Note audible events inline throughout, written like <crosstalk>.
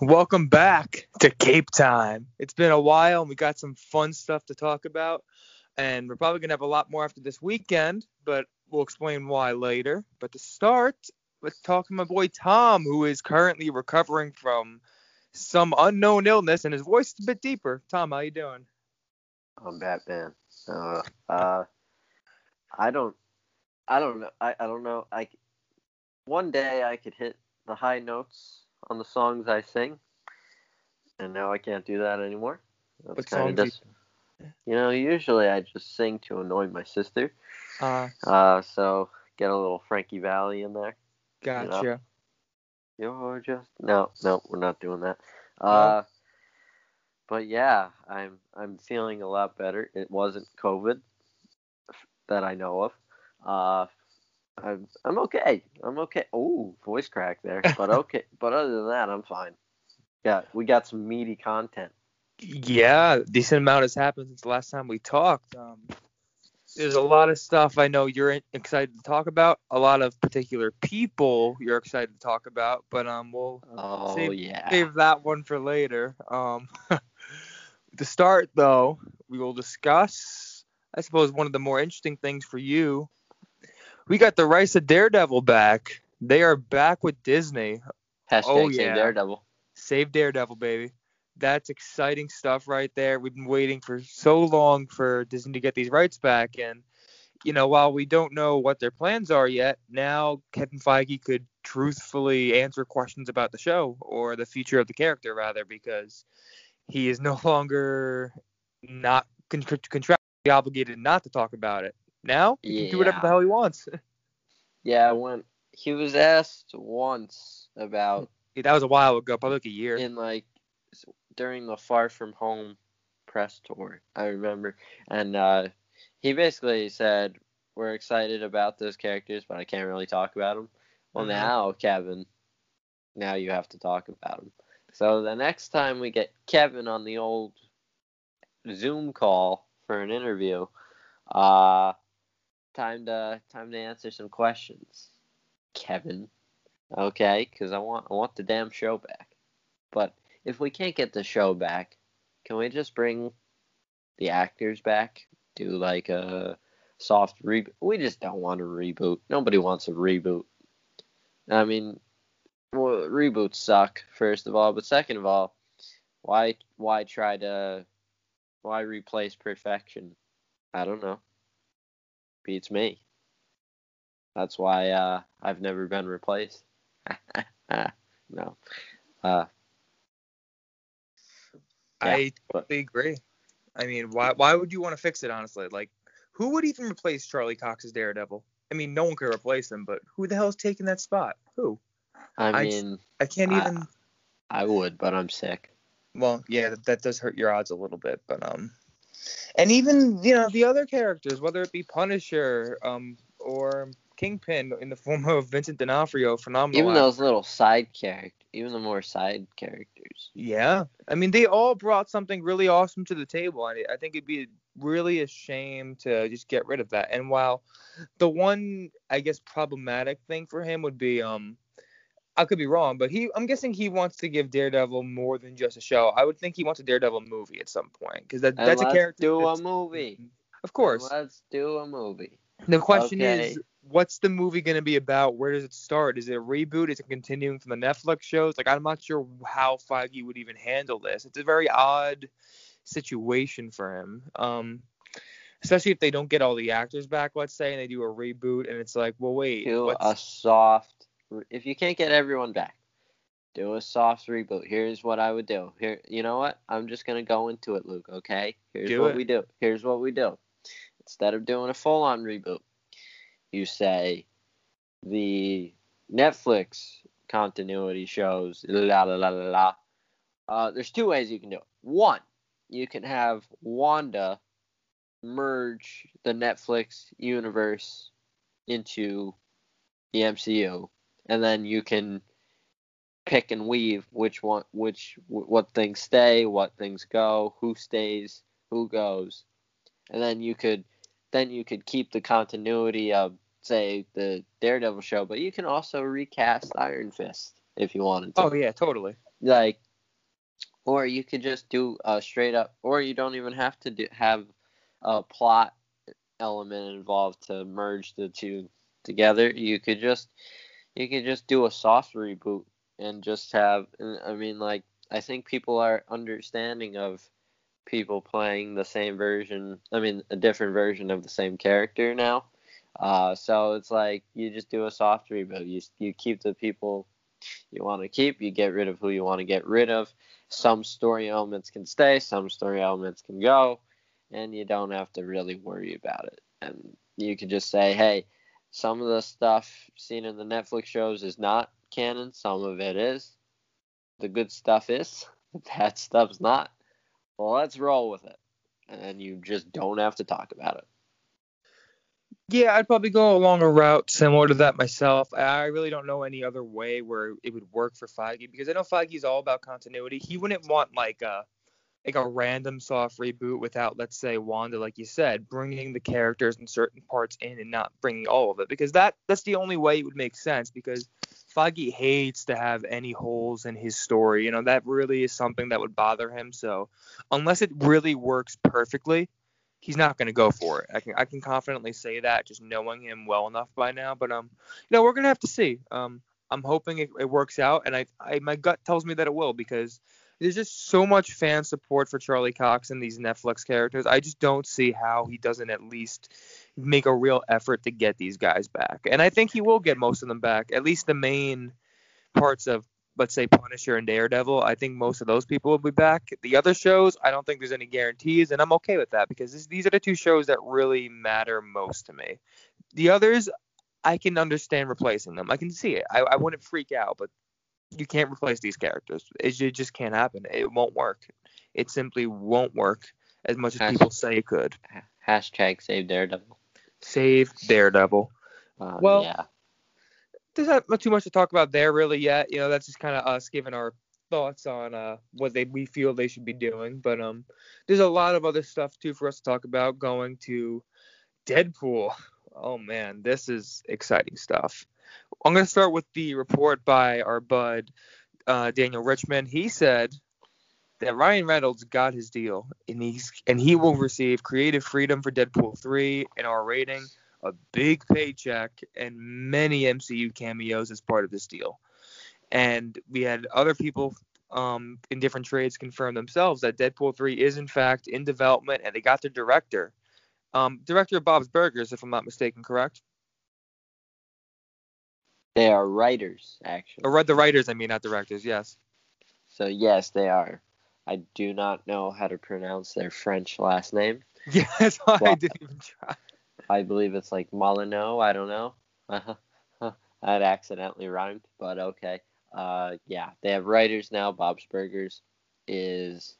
Welcome back to Cape Time. It's been a while and we got some fun stuff to talk about. And we're probably going to have a lot more after this weekend, but we'll explain why later. But to start, let's talk to my boy Tom, who is currently recovering from some unknown illness and his voice is a bit deeper. Tom, how you doing? I'm Batman. Uh, uh, I don't, I don't know. I, I don't know. I one day I could hit the high notes on the songs I sing, and now I can't do that anymore. That's What kind of just, you know, usually I just sing to annoy my sister. Uh, Uh, so get a little Frankie Valli in there. gotcha. You're just no, no, we're not doing that. Uh, but yeah, I'm I'm feeling a lot better. It wasn't COVID that I know of. Uh, I'm I'm okay. I'm okay. Oh, voice crack there, <laughs> but okay. but other than that, I'm fine. Yeah, we got some meaty content. Yeah, decent amount has happened since the last time we talked. Um, there's a lot of stuff I know you're excited to talk about. A lot of particular people you're excited to talk about, but um, we'll Oh Save- yeah. save that one for later. Um, <laughs> to start though, we will discuss, I suppose, one of the more interesting things for you. We got the rights of Daredevil back. They are back with Disney. Hashtag oh, Save yeah. Daredevil. Save Daredevil, baby. That's exciting stuff right there. We've been waiting for so long for Disney to get these rights back. And, you know, while we don't know what their plans are yet, now Kevin Feige could truthfully answer questions about the show or the future of the character, rather, because he is no <laughs> longer not con- contractually obligated not to talk about it. Now, he can do whatever the hell he wants. <laughs> Yeah, when he was asked once about that was a while ago, probably like a year. in like during the Far From Home press tour, I remember, and uh, he basically said, "We're excited about those characters, but I can't really talk about them." Well, Mhm. now Kevin, now you have to talk about them. So the next time we get Kevin on the old Zoom call for an interview, uh, time to time to answer some questions, Kevin. Okay, because I want I want the damn show back. But if we can't get the show back, can we just bring the actors back? Do like a soft reboot? We just don't want a reboot. Nobody wants a reboot. I mean, well, reboots suck first of all, but second of all, why why try to why replace perfection? I don't know. Beats me. That's why uh, I've never been replaced. <laughs> no. Uh, I but- totally agree. I mean, why why would you want to fix it honestly? Like, who would even replace Charlie Cox as Daredevil? I mean, no one could replace him, but who the hell's taking that spot? Who? I I- mean, I can't I- even. I would, but I'm sick. Well, yeah, that, that does hurt your odds a little bit, but um, and even you know the other characters, whether it be Punisher, um, or Kingpin in the form of Vincent D'Onofrio, phenomenal. Even actor. those little side characters, even the more side characters. Yeah, I mean they all brought something really awesome to the table. and I think it'd be really a shame to just get rid of that. And while the one I guess problematic thing for him would be um I could be wrong, but he I'm guessing he wants to give Daredevil more than just a show. I would think he wants a Daredevil movie at some point because that, that's a let's character. do a movie. Of course. Let's do a movie. The question Okay. is, what's the movie going to be about? Where does it start? Is it a reboot? Is it continuing from the Netflix shows? Like, I'm not sure how Feige would even handle this. It's a very odd situation for him. Um, especially if they don't get all the actors back, let's say, and they do a reboot, and it's like, well, wait, Do a soft. If you can't get everyone back, do a soft reboot. Here's what I would do. Here, you know what? I'm just gonna go into it, Luke. Okay. Here's Do what it. we do. Here's what we do. Instead of doing a full-on reboot, you say the Netflix continuity shows la la la la la. Uh, there's two ways you can do it. One, you can have Wanda merge the Netflix universe into the MCU, and then you can pick and weave which one, which what things stay, what things go, who stays, who goes, and then you could then you could keep the continuity of say the Daredevil show, but you can also recast Iron Fist if you wanted to. Oh yeah, totally. like, or you could just do a straight up, or you don't even have to do, have a plot element involved to merge the two together. You could just you could just do a soft reboot and just have I mean like I think people are understanding of people playing the same version, I mean a different version of the same character now. Uh, so it's like you just do a soft reboot. You you keep the people you want to keep, you get rid of who you want to get rid of. Some story elements can stay, some story elements can go, and you don't have to really worry about it. And you can just say, hey, some of the stuff seen in the Netflix shows is not canon, some of it is. The good stuff is, <laughs> the bad stuff's not. Well, let's roll with it. And you just don't have to talk about it. Yeah, I'd probably go along a route similar to that myself. I really don't know any other way where it would work for Feige because I know Feige's all about continuity. He wouldn't want like a like a random soft reboot without, let's say, Wanda, like you said, bringing the characters and certain parts in and not bringing all of it because that that's the only way it would make sense because Feige hates to have any holes in his story. You know that really is something that would bother him. So unless it really works perfectly, he's not going to go for it. I can I can confidently say that just knowing him well enough by now. But um, you know, we're gonna have to see. Um, I'm hoping it, it works out, and I, I my gut tells me that it will because there's just so much fan support for Charlie Cox and these Netflix characters. I just don't see how he doesn't at least make a real effort to get these guys back. And I think he will get most of them back, at least the main parts of let's say Punisher and Daredevil, I think most of those people will be back. The other shows, I don't think there's any guarantees, and I'm okay with that because this, these are the two shows that really matter most to me. The others, I can understand replacing them. I can see it. I, I wouldn't freak out, but you can't replace these characters. It, it just can't happen. It won't work. It simply won't work as much as people say it could. Hashtag save Daredevil. Save Daredevil. Uh, well, yeah there's not too much to talk about there really yet. You know, that's just kind of us giving our thoughts on uh, what they we feel they should be doing. But um, there's a lot of other stuff too for us to talk about. Going to Deadpool. Oh man, this is exciting stuff. I'm gonna start with the report by our bud uh, Daniel Richtman. He said that Ryan Reynolds got his deal, and he's and he will receive creative freedom for Deadpool 3 and our rating a big paycheck and many MCU cameos as part of this deal. And we had other people um, in different trades confirm themselves that Deadpool 3 is in fact in development, and they got their director, um, director of Bob's Burgers, if I'm not mistaken, correct? They are writers, actually. Or the writers, I mean, not directors. Yes. So yes, they are. I do not know how to pronounce their French last name. <laughs> Yes, well, I didn't even try. I believe it's like Molyneux. I don't know. <laughs> that accidentally rhymed, but okay. Uh, yeah, they have writers now. Bob's Burgers is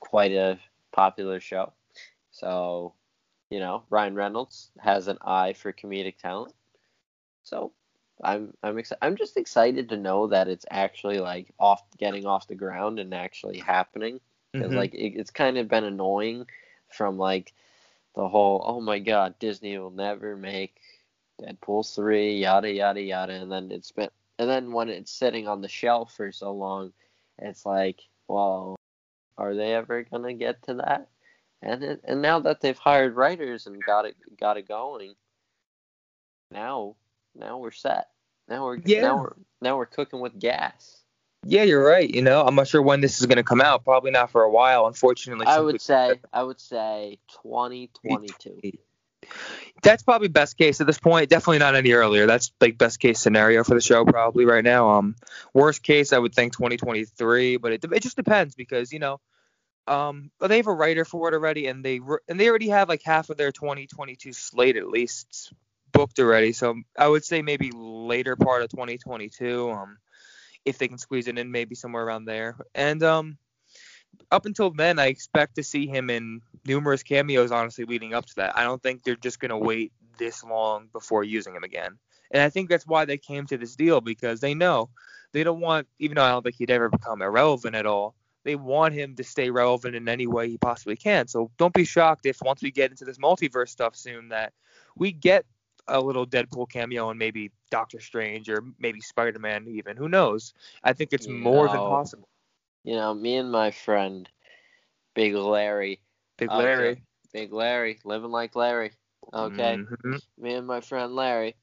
quite a popular show. So, you know, Ryan Reynolds has an eye for comedic talent. So, I'm I'm excited. I'm just excited to know that it's actually like off getting off the ground and actually happening. Because mm-hmm. like it, it's kind of been annoying from like the whole oh my god Disney will never make Deadpool three yada yada yada and then it's been and then when it's sitting on the shelf for so long it's like well are they ever gonna get to that and it, and now that they've hired writers and got it got it going now now we're set now we're yeah. now we're now we're cooking with gas yeah, you're right. You know, I'm not sure when this is going to come out. Probably not for a while, unfortunately. I would say I would say 2022. That's probably best case at this point. Definitely not any earlier. That's like best case scenario for the show probably right now. Um, worst case I would think 2023, but it it just depends because you know, um, they have a writer for it already, and they and they already have like half of their 2022 slate at least booked already. So I would say maybe later part of 2022. Um if they can squeeze it in, maybe somewhere around there. And um, up until then, I expect to see him in numerous cameos. Honestly, leading up to that, I don't think they're just gonna wait this long before using him again. And I think that's why they came to this deal because they know they don't want, even though I don't think he'd ever become irrelevant at all. They want him to stay relevant in any way he possibly can. So don't be shocked if once we get into this multiverse stuff soon that we get a little Deadpool cameo and maybe Doctor Strange or maybe Spider Man even. Who knows? I think it's You more than possible. You know, me and my friend, Big Larry, Big Okay. Larry. Big Larry, living like Larry. Okay. Mhm. me and my friend Larry,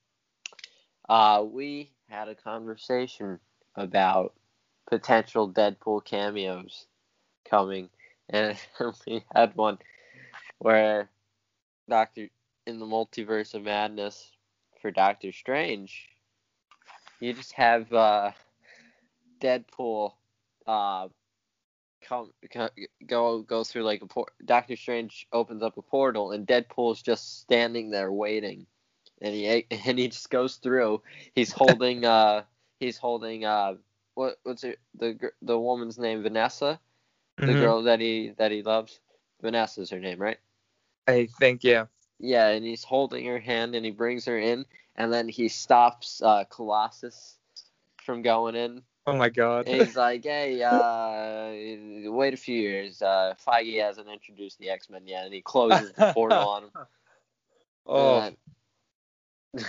uh, we had a conversation about potential Deadpool cameos coming, and <laughs> we had one where Doctor in the Multiverse of Madness for Doctor Strange, you just have uh, Deadpool uh, come, co- go go through like a por- Doctor Strange opens up a portal and Deadpool's just standing there waiting, and he <laughs> and he just goes through. He's holding uh he's holding uh what what's it the the woman's name Vanessa the Mhm. girl that he that he loves Vanessa's her name right I think yeah. Yeah and he's holding her hand and he brings her in and then he stops uh Colossus from going in Oh my God. and he's like, <laughs> "Hey, uh, wait a few years. Uh, Feige hasn't introduced the X Men yet," and he closes the portal on him. <laughs> oh, And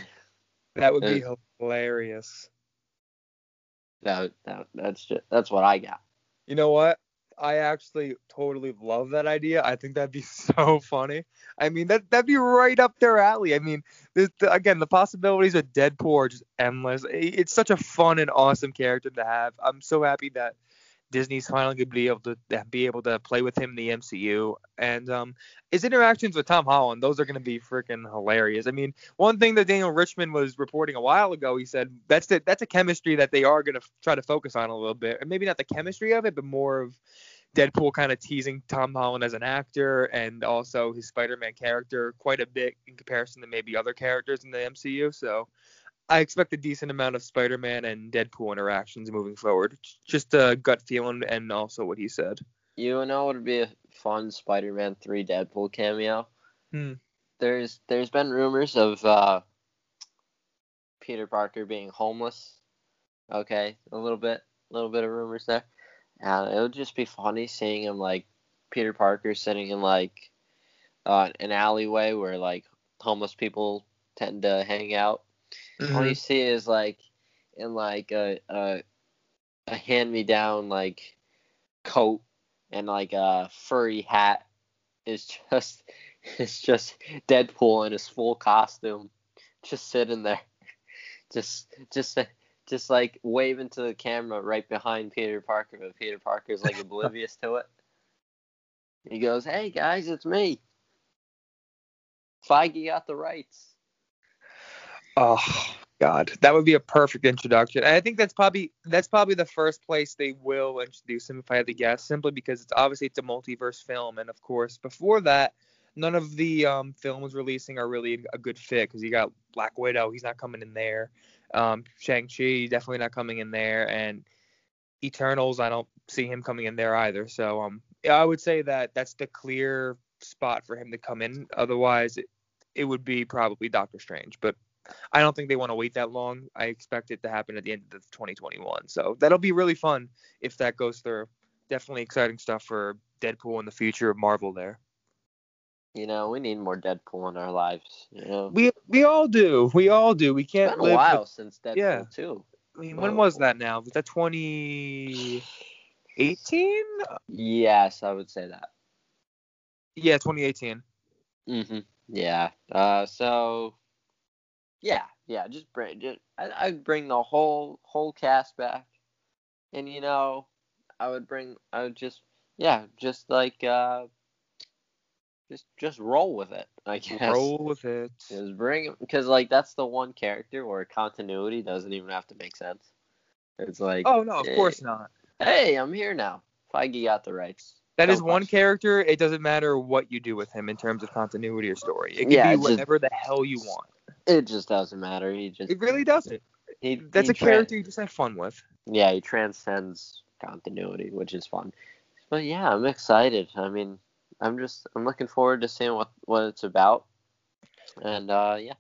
that <laughs> would be hilarious. that, that that's just that's what I got. You know what? I actually totally love that idea. I think that'd be <laughs> so funny. I mean, that that'd be right up their alley. I mean, the, again, the possibilities of Deadpool are just endless. It's such a fun and awesome character to have. I'm so happy that Disney's finally gonna be able to be able to play with him in the MCU. And um, his interactions with Tom Holland, those are gonna be freaking hilarious. I mean, one thing that Daniel Richtman was reporting a while ago, he said that's the, that's a chemistry that they are gonna f- try to focus on a little bit, and maybe not the chemistry of it, but more of Deadpool kind of teasing Tom Holland as an actor and also his Spider-Man character quite a bit in comparison to maybe other characters in the MCU. So I expect a decent amount of Spider-Man and Deadpool interactions moving forward. Just a gut feeling and also what he said. You know what would be a fun Spider-Man three Deadpool cameo? Hmm. There's there's been rumors of uh, Peter Parker being homeless. Okay, a little bit, a little bit of rumors there. And it would just be funny seeing him like Peter Parker sitting in like uh, an alleyway where like homeless people tend to hang out. All you mm-hmm. see is like in like a a, a hand me down like coat and like a furry hat is just <laughs> it's just Deadpool in his full costume, just sitting there, <laughs> just just just like waving to the camera right behind Peter Parker, but Peter Parker's like oblivious to it. He goes, "Hey guys, it's me. Feige got the rights." Oh God, that would be a perfect introduction. I think that's probably that's probably the first place they will introduce him if I had to guess, simply because it's obviously it's a multiverse film, and of course before that, none of the um, films releasing are really a good fit because you got Black Widow, he's not coming in there. Um, Shang Chi definitely not coming in there, and Eternals, I don't see him coming in there either. So um, I would say that that's the clear spot for him to come in. Otherwise, it, it would be probably Doctor Strange, but I don't think they want to wait that long. I expect it to happen at the end of 2021. So that'll be really fun if that goes through. Definitely exciting stuff for Deadpool in the future of Marvel there. You know, we need more Deadpool in our lives. You know, We we all do. We all do. We can't been a while with- since Deadpool yeah. too. I mean, when was that now? Was that 2018? Yes, I would say that. Yeah, 2018. Mhm. Yeah. Uh. So. Yeah. Yeah. Just bring. Just, I, I'd bring the whole whole cast back, and you know, I would bring. I would just. Yeah. Just like. Uh. Just just roll with it. I guess. Roll with it. <laughs> Just bring him because like that's the one character where continuity doesn't even have to make sense. It's like, Oh no, of eh, course not. hey, I'm here now. Feige got the rights. That is one character. It doesn't matter what you do with him in terms of continuity or story. It can Yeah, be it's just- whatever the hell you want. It just doesn't matter. He just It really doesn't. he That's he a character you just have fun with. yeah, he transcends continuity, which is fun. But yeah, I'm excited. I mean, I'm just I'm looking forward to seeing what what it's about. And uh yeah.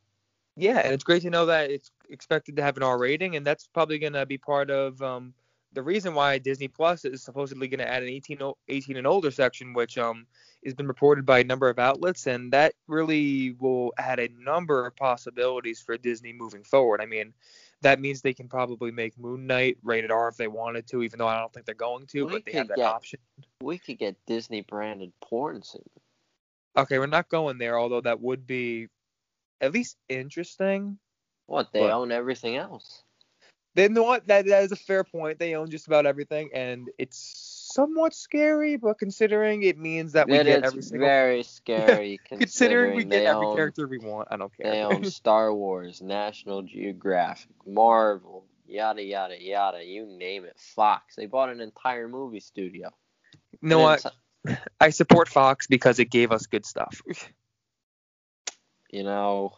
Yeah, and it's great to know that it's expected to have an R rating, and that's probably going to be part of um, the reason why Disney Plus is supposedly going to add an 18, 18 and older section, which um has been reported by a number of outlets, and that really will add a number of possibilities for Disney moving forward. I mean, that means they can probably make Moon Knight rated R if they wanted to, even though I don't think they're going to, We but they have that get- option. We could get Disney branded porn soon. Okay, we're not going there, although that would be at least interesting. What? They What? own everything else. Then know what? That that is a fair point. They own just about everything, and it's somewhat scary, but considering it means that we That get every single very <laughs> scary considering we get every own, character we want, I don't care. They own <laughs> Star Wars, National Geographic, Marvel, yada yada yada. You name it. Fox. They bought an entire movie studio. you know what? I support Fox because it gave us good stuff. you know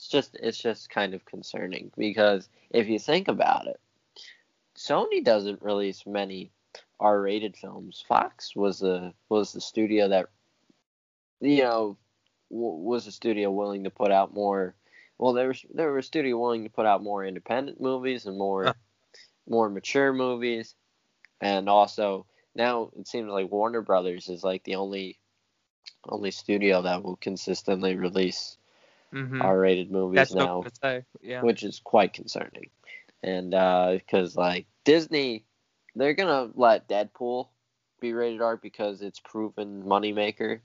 it's just it's just kind of concerning because if you think about it sony doesn't release many r-rated films fox was the was the studio that you know w- was a studio willing to put out more well there was there were a studio willing to put out more independent movies and more Huh. more mature movies and also now it seems like warner brothers is like the only only studio that will consistently release hmm R-rated movies That's now. Yeah. which is quite concerning. And because like Disney, they're gonna let Deadpool be rated R because it's proven moneymaker.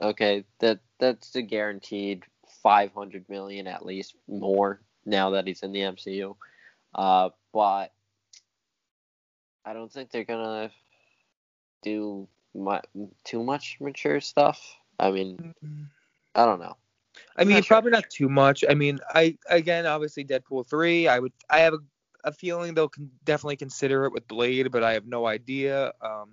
Okay, that that's a guaranteed 500 million at least more now that he's in the MCU. Uh, but I don't think they're gonna do mu- too much mature stuff. I mean, Mhm. I don't know. I mean, not sure. probably not too much. I mean, I again, obviously, Deadpool three. I would, I have a, a feeling they'll con- definitely consider it with Blade, but I have no idea. Um,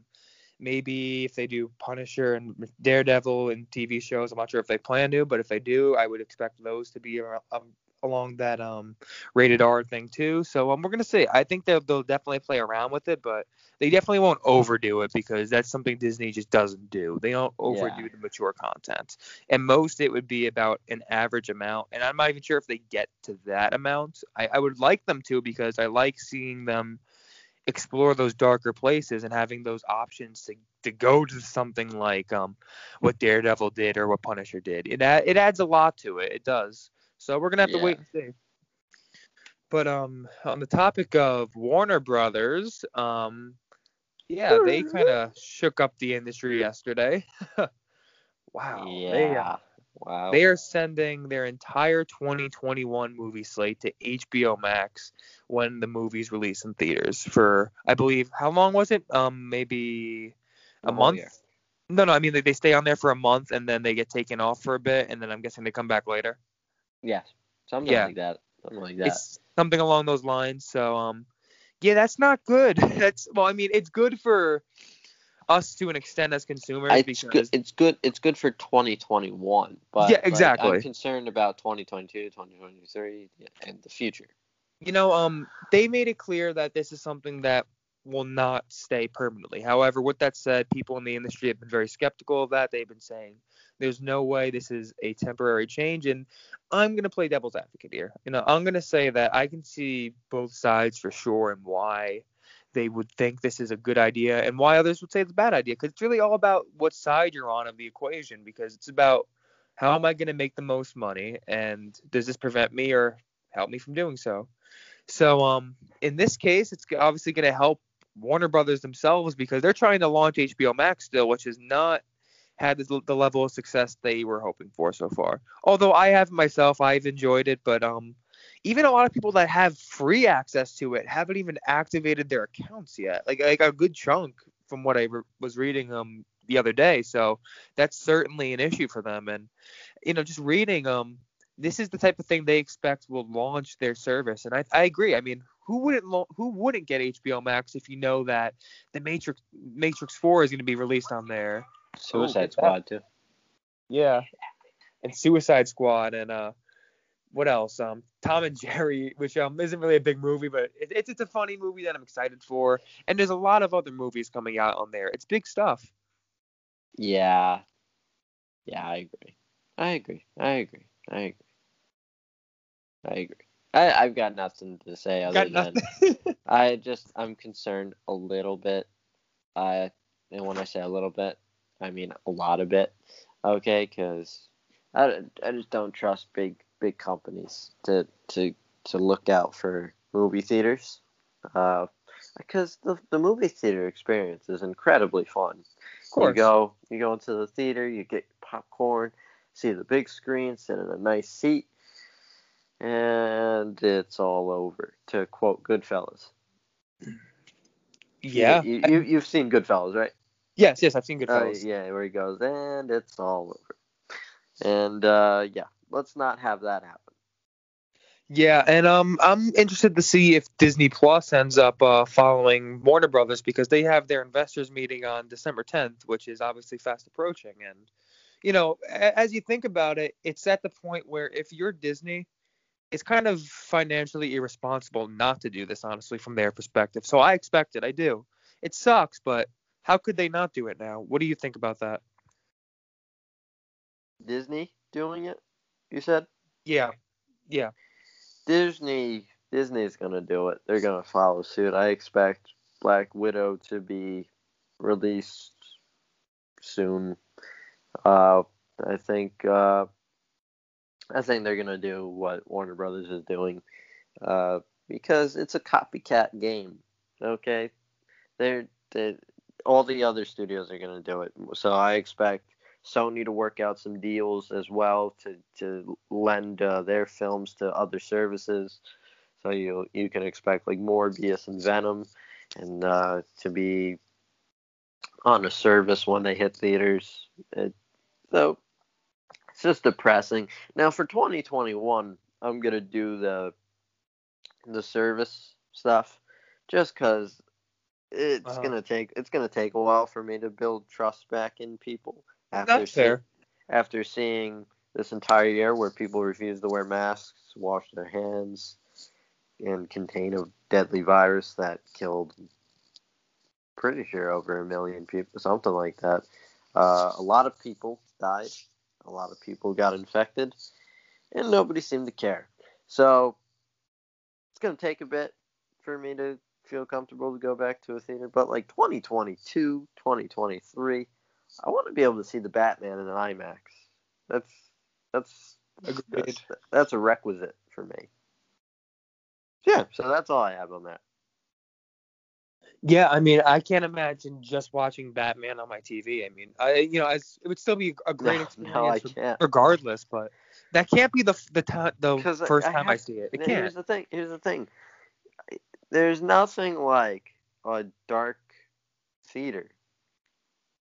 maybe if they do Punisher and Daredevil and TV shows, I'm not sure if they plan to, but if they do, I would expect those to be ar- um, along that um rated R thing too. So um, we're gonna see. I think they'll they'll definitely play around with it, but they definitely won't overdo it because that's something Disney just doesn't do. They don't overdo Yeah. the mature content and most it would be about an average amount and i'm not even sure if they get to that amount I, I would like them to because i like seeing them explore those darker places and having those options to, to go to something like um what daredevil did or what punisher did it, add, it adds a lot to it it does so we're gonna have to wait and see but um on the topic of warner brothers um yeah they kind of shook up the industry yesterday <laughs> wow they, uh, Yeah. wow. they are sending their entire 2021 movie slate to HBO Max when the movies release in theaters for I believe how long was it? Um maybe a whole month. year. No, no, I mean they, they stay on there for a month and then they get taken off for a bit and then I'm guessing they come back later. Yes. Something Yeah. like that. Something like that. It's something along those lines. So um yeah, that's not good. <laughs> That's well, I mean, it's good for us to an extent as consumers it's because good. It's good. It's good for 2021. But Yeah, like, exactly. I'm concerned about 2022, 2023, and the future. you know, um, they made it clear that this is something that will not stay permanently. However, with that said, people in the industry have been very skeptical of that. They've been saying there's no way this is a temporary change, and I'm gonna play devil's advocate here. You know, I'm gonna say that I can see both sides for sure and why they would think this is a good idea and why others would say it's a bad idea because it's really all about what side you're on of the equation because it's about how am I going to make the most money and does this prevent me or help me from doing so so um in this case it's obviously going to help Warner Brothers themselves because they're trying to launch HBO Max still which is not had the, level of success they were hoping for so far although I have myself I've enjoyed it but um even a lot of people that have free access to it haven't even activated their accounts yet. Like like a good chunk from what I re- was reading um the other day. So that's certainly an issue for them. And you know, just reading um this is the type of thing they expect will launch their service. And I I agree. I mean, who wouldn't who wouldn't get HBO Max if you know that the Matrix Matrix 4 is going to be released on there? Suicide that. Squad too. Yeah. And Suicide Squad and uh what else? Um Tom and Jerry, which um isn't really a big movie, but it, it's it's a funny movie that I'm excited for. And there's a lot of other movies coming out on there. It's big stuff. Yeah. Yeah, I agree. I agree. I agree. I agree. I agree. I, I've got nothing to say other than. <laughs> I just I'm concerned a little bit. I and when I say a little bit, I mean a lot of it. Okay, because I, I just don't trust big big companies to to to look out for movie theaters. Uh, because the the movie theater experience is incredibly fun. of course. You go you go into the theater, you get popcorn, see the big screen, sit in a nice seat, and it's all over. To quote Goodfellas. yeah. You, you, have seen Goodfellas, right? Yes, yes, I've seen Uh, Goodfellas. yeah, where he goes, and it's all over. And uh, yeah, let's not have that happen. Yeah, and um, I'm interested to see if Disney Plus ends up uh, following Warner Brothers because they have their investors meeting on December 10th, which is obviously fast approaching. And you know, a- as you think about it, it's at the point where if you're Disney, it's kind of financially irresponsible not to do this, honestly, from their perspective. So I expect it. I do. It sucks, but how could they not do it now? What do you think about that? Disney doing it? You said Yeah, yeah. Disney. Disney's gonna do it. They're gonna follow suit. I expect Black Widow to be released soon. Uh, I think. Uh, I think they're gonna do what Warner Brothers is doing, uh, because it's a copycat game. Okay, they're, they all the other studios are gonna do it. So I expect Sony to work out some deals as well to to lend uh, their films to other services. So you you can expect like Morbius and Venom, and uh, to be on a service when they hit theaters. It, so it's just depressing. Now for 2021, I'm gonna do the the service stuff, just cause it's Uh-huh. gonna take it's gonna take a while for me to build trust back in people after That's see- fair. after seeing this entire year where people refuse to wear masks, wash their hands, and contain a deadly virus that killed pretty sure over a million people, something like that. Uh, a lot of people died. A lot of people got infected, and nobody seemed to care. So it's gonna take a bit for me to feel comfortable to go back to a theater. But like 2022, 2023, I want to be able to see the Batman in an IMAX. That's that's Agreed. that's, that's a requisite for me. Yeah, so that's all I have on that. Yeah, I mean, I can't imagine just watching Batman on my TV. I mean, I you know, as, it would still be a great No, <laughs> experience no, I can't. regardless, but that can't be the the time the 'Cause I- first I time I see it. It can't. Here's the thing. Here's the thing. There's nothing like a dark theater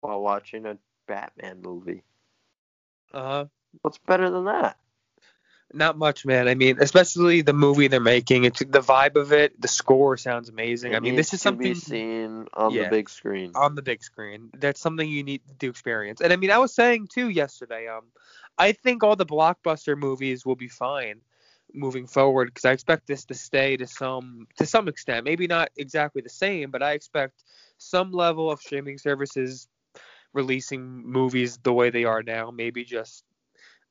while watching a Batman movie. Uh, What's better than that? not much, man. I mean, especially the movie they're making. It's the vibe of it. The score sounds amazing. It I mean, this is to be something seen on Yeah. the big screen. on the big screen. That's something you need to experience. And I mean, I was saying too yesterday. Um, I think all the blockbuster movies will be fine moving forward because I expect this to stay to some to some extent. Maybe not exactly the same, but I expect some level of streaming services releasing movies the way they are now. Maybe just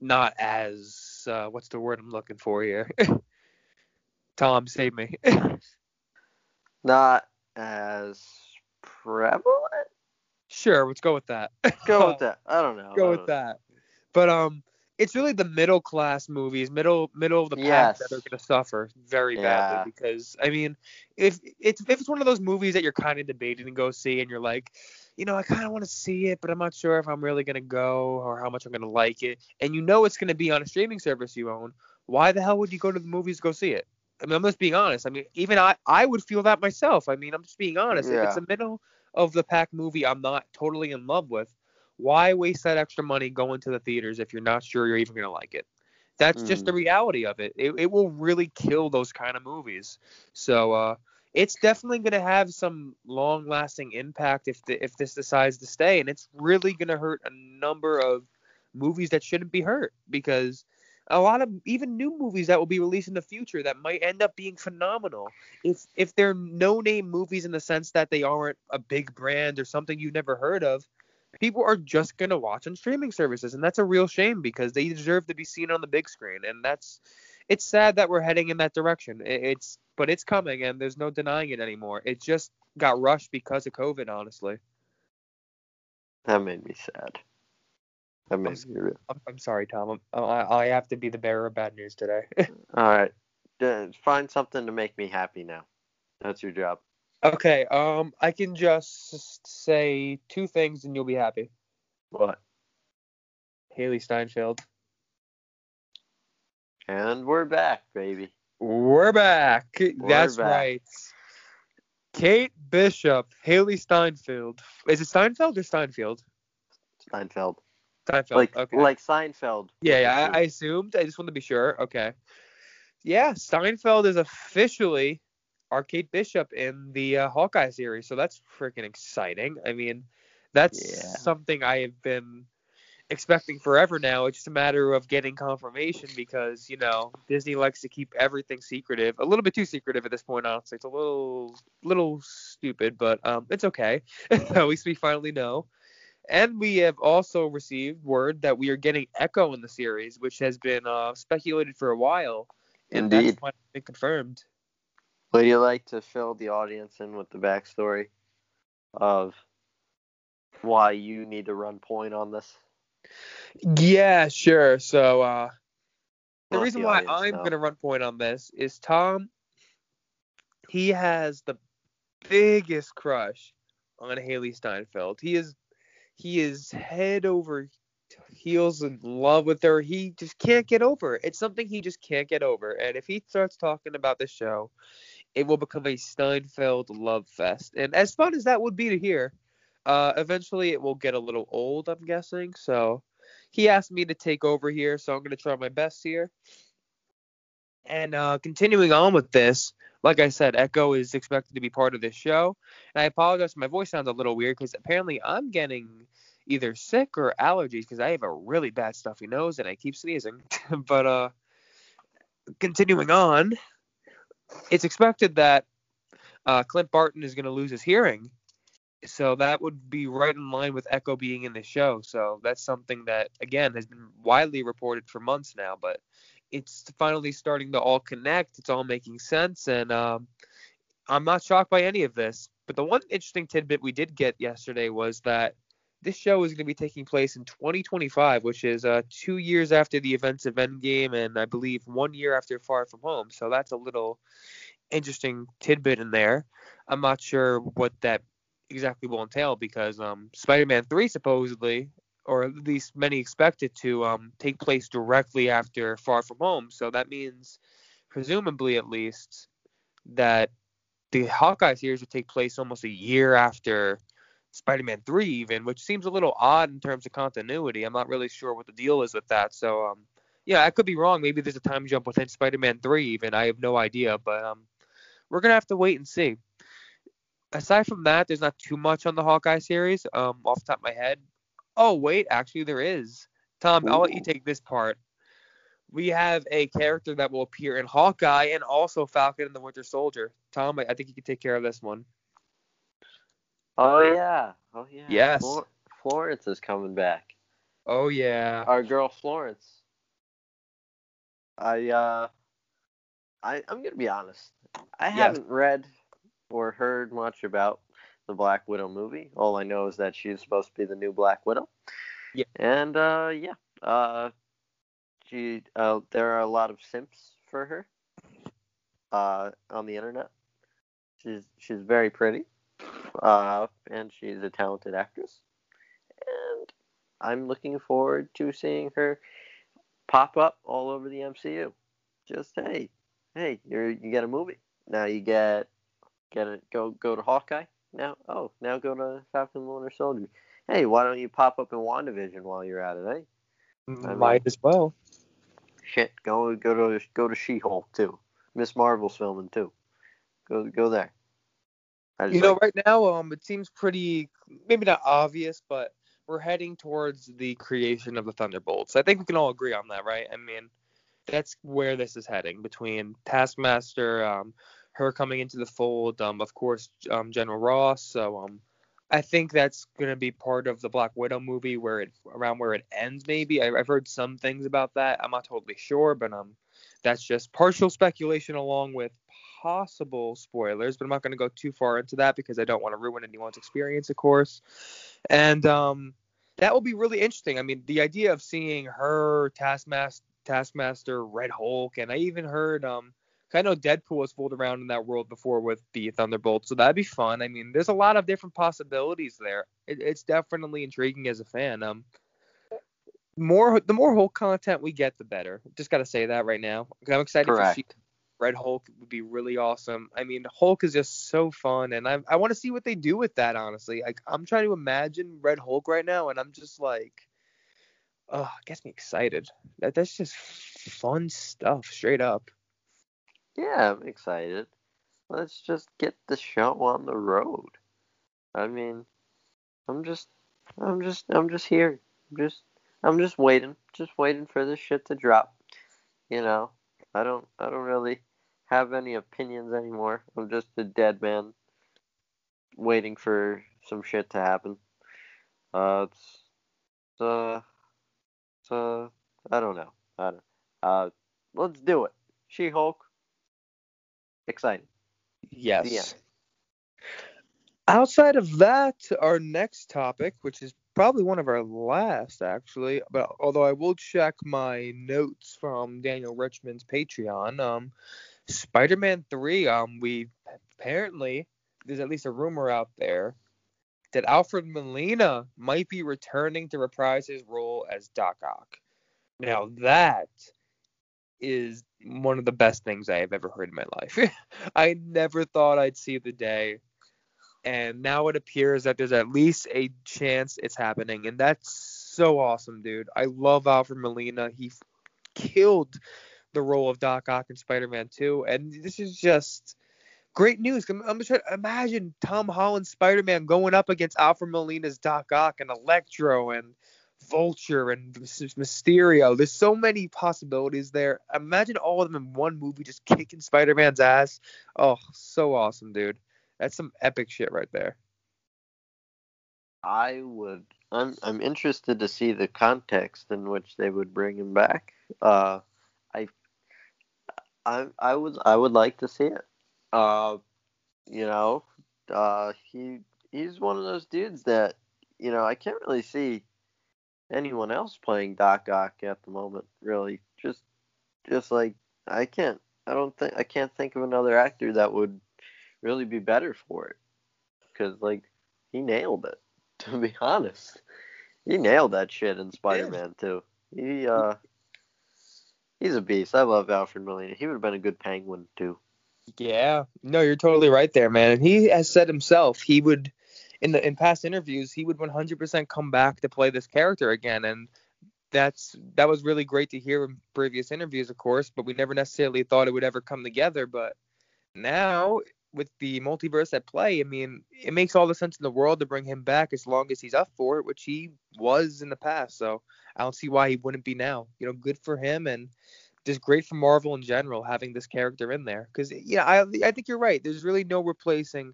not as uh, what's the word I'm looking for here? <laughs> Tom, save me. <laughs> Not as prevalent. sure, let's go with that. Go with <laughs> that. I don't know. Go with that. But um, it's really the middle class movies, middle middle of the pack Yes. that are gonna suffer very Yeah. badly because I mean, if it's if it's one of those movies that you're kind of debating to go see and you're like, you know, I kind of want to see it, but I'm not sure if I'm really gonna go or how much I'm gonna like it, and you know it's gonna be on a streaming service you own. Why the hell would you go to the movies to go see it? I mean, I'm just being honest. I mean, even I I would feel that myself. I mean, I'm just being honest. If it's a middle of the pack movie I'm not totally in love with, why waste that extra money going to the theaters if you're not sure you're even gonna like it? That's just Mm. the reality of it. it. It will really kill those kind of movies. So uh, it's definitely gonna have some long-lasting impact if the, if this decides to stay, and it's really gonna hurt a number of movies that shouldn't be hurt because a lot of even new movies that will be released in the future that might end up being phenomenal if if they're no name movies in the sense that they aren't a big brand or something you've never heard of people are just going to watch on streaming services and that's a real shame because they deserve to be seen on the big screen and that's it's sad that we're heading in that direction. It, it's but it's coming, and there's no denying it anymore. It just got rushed because of COVID, honestly. That made me sad. That made I'm, me real. I'm, I'm sorry, Tom. I'm, I, I have to be the bearer of bad news today. <laughs> All right. Find something to make me happy now. That's your job. Okay, um, I can just say two things, and you'll be happy. What? Hailee Steinfeld. And we're back, baby. We're back. That's back. right. Kate Bishop, Hailee Steinfeld. Is it Steinfeld or Steinfield? Steinfeld. Steinfeld. Like okay. like Seinfeld. yeah, yeah. I, I assumed. I just wanted to be sure. Okay. Yeah, Steinfeld is officially Kate Bishop in the uh, Hawkeye series, so that's freaking exciting. I mean, that's Yeah. something I have been expecting forever now. It's just a matter of getting confirmation because you know Disney likes to keep everything secretive, a little bit too secretive at this point. Honestly, it's a little little stupid, but um, it's okay. <laughs> at least we finally know. And we have also received word that we are getting Echo in the series, which has been uh, speculated for a while. And Indeed. that's finally been confirmed. Would you like to fill the audience in with the backstory of why you need to run point on this? Yeah, sure. So uh, the Let reason the why audience I'm know. going to run point on this is Tom. He has the biggest crush on Hailee Steinfeld. He is he is head over heels in love with her. He just can't get over it. It's something he just can't get over. And if he starts talking about the show, it will become a Steinfeld love fest. And as fun as that would be to hear, uh, eventually it will get a little old, I'm guessing. So he asked me to take over here, so I'm going to try my best here. And uh, continuing on with this, like I said, Echo is expected to be part of this show. And I apologize, my voice sounds a little weird because apparently I'm getting either sick or allergies because I have a really bad stuffy nose and I keep sneezing. <laughs> but uh, continuing on, it's expected that uh, Clint Barton is going to lose his hearing. So that would be right in line with Echo being in the show. So that's something that, again, has been widely reported for months now, but it's finally starting to all connect. It's all making sense. And um, I'm not shocked by any of this. But the one interesting tidbit we did get yesterday was that this show is going to be taking place in 2025, which is uh, two years after the events of Endgame and I believe one year after Far From Home. So that's a little interesting tidbit in there. I'm not sure what that exactly will entail because um, Spider-Man 3 supposedly, or at least many expect it to um, take place directly after Far From Home. So that means, presumably at least, that the Hawkeye series would take place almost a year after Spider-Man 3 even, which seems a little odd in terms of continuity. I'm not really sure what the deal is with that. So um yeah, I could be wrong. Maybe there's a time jump within Spider-Man 3 even. I have no idea, but um we're going to have to wait and see. Aside from that, there's not too much on the Hawkeye series um off the top of my head. Oh, wait, actually there is. Tom, I'll let you take this part. We have a character that will appear in Hawkeye and also Falcon and the Winter Soldier. Tom, I, I think you can take care of this one. Oh yeah. Oh yeah. Yes. Flor- Florence is coming back. Oh yeah. Our girl Florence. I uh I I'm gonna be honest. I Yes. haven't read or heard much about the Black Widow movie. All I know is that she's supposed to be the new Black Widow. Yeah. And uh yeah. Uh she uh there are a lot of simps for her uh on the internet. She's she's very pretty. Uh and she's a talented actress. And I'm looking forward to seeing her pop up all over the MCU. Just hey, hey, you you get a movie. Now you get get a go go to Hawkeye. Now oh now go to Falcon Winter Soldier. Hey, why don't you pop up in WandaVision while you're at it, eh? I mean- Might as well. Shit, go go to go to She-Hulk too. Miss Marvel's filming too. Go go there. You know, like- right now, um, it seems pretty, maybe not obvious, but we're heading towards the creation of the Thunderbolts. I think we can all agree on that, right? I mean, that's where this is heading between Taskmaster, um, her coming into the fold, um, of course, um, General Ross. So, um, I think that's gonna be part of the Black Widow movie, where it around where it ends, maybe. I, I've heard some things about that. I'm not totally sure, but um, that's just partial speculation along with possible spoilers, but I'm not going to go too far into that because I don't want to ruin anyone's experience, of course. And um, that will be really interesting. I mean, the idea of seeing her Taskmaster, Taskmaster, Red Hulk, and I even heard um, I know Deadpool has fooled around in that world before with the Thunderbolt, so that'd be fun. I mean, there's a lot of different possibilities there. It, it's definitely intriguing as a fan. Um, more the more Hulk content we get, the better. Just gotta say that right now. I'm excited Correct. to see Red Hulk would be really awesome. I mean, Hulk is just so fun, and I I want to see what they do with that. Honestly, like I'm trying to imagine Red Hulk right now, and I'm just like, oh, it gets me excited. That that's just fun stuff, straight up. Yeah, I'm excited. Let's just get the show on the road. I mean, I'm just, I'm just, I'm just here. I'm just, I'm just waiting, just waiting for this shit to drop. You know, I don't, I don't really have any opinions anymore. I'm just a dead man waiting for some shit to happen. Uh, it's, it's uh, it's uh, I don't know. I don't. Uh, let's do it. She-Hulk. Exciting. Yes. Outside of that, our next topic, which is probably one of our last actually, but although I will check my notes from Daniel Richtman's Patreon, um, Spider-Man 3, um, we apparently there's at least a rumor out there that Alfred Molina might be returning to reprise his role as Doc Ock. Now that is one of the best things I have ever heard in my life. <laughs> I never thought I'd see the day. And now it appears that there's at least a chance it's happening. And that's so awesome, dude. I love Alfred Molina. He killed the role of Doc Ock in Spider Man 2. And this is just great news. I'm, I'm just imagine Tom Holland's Spider Man going up against Alfred Molina's Doc Ock and Electro and Vulture and Mysterio. There's so many possibilities there. Imagine all of them in one movie just kicking Spider Man's ass. Oh, so awesome, dude. That's some epic shit right there. I would. I'm. I'm interested to see the context in which they would bring him back. Uh, I. I. I would. I would like to see it. Uh, you know, uh, he. He's one of those dudes that, you know, I can't really see anyone else playing Doc Ock at the moment. Really, just, just like I can't. I don't think I can't think of another actor that would really be better for it. Because like he nailed it. <laughs> To be honest, he nailed that shit in Spider-Man too. He uh, he's a beast. I love Alfred Molina. He would have been a good Penguin too. Yeah, no, you're totally right there, man. And he has said himself he would, in the in past interviews, he would 100% come back to play this character again, and that's that was really great to hear in previous interviews, of course. But we never necessarily thought it would ever come together. But now with the multiverse at play, I mean, it makes all the sense in the world to bring him back as long as he's up for it, which he was in the past. So I don't see why he wouldn't be now. You know, good for him and just great for Marvel in general having this character in there. Because yeah, I I think you're right. There's really no replacing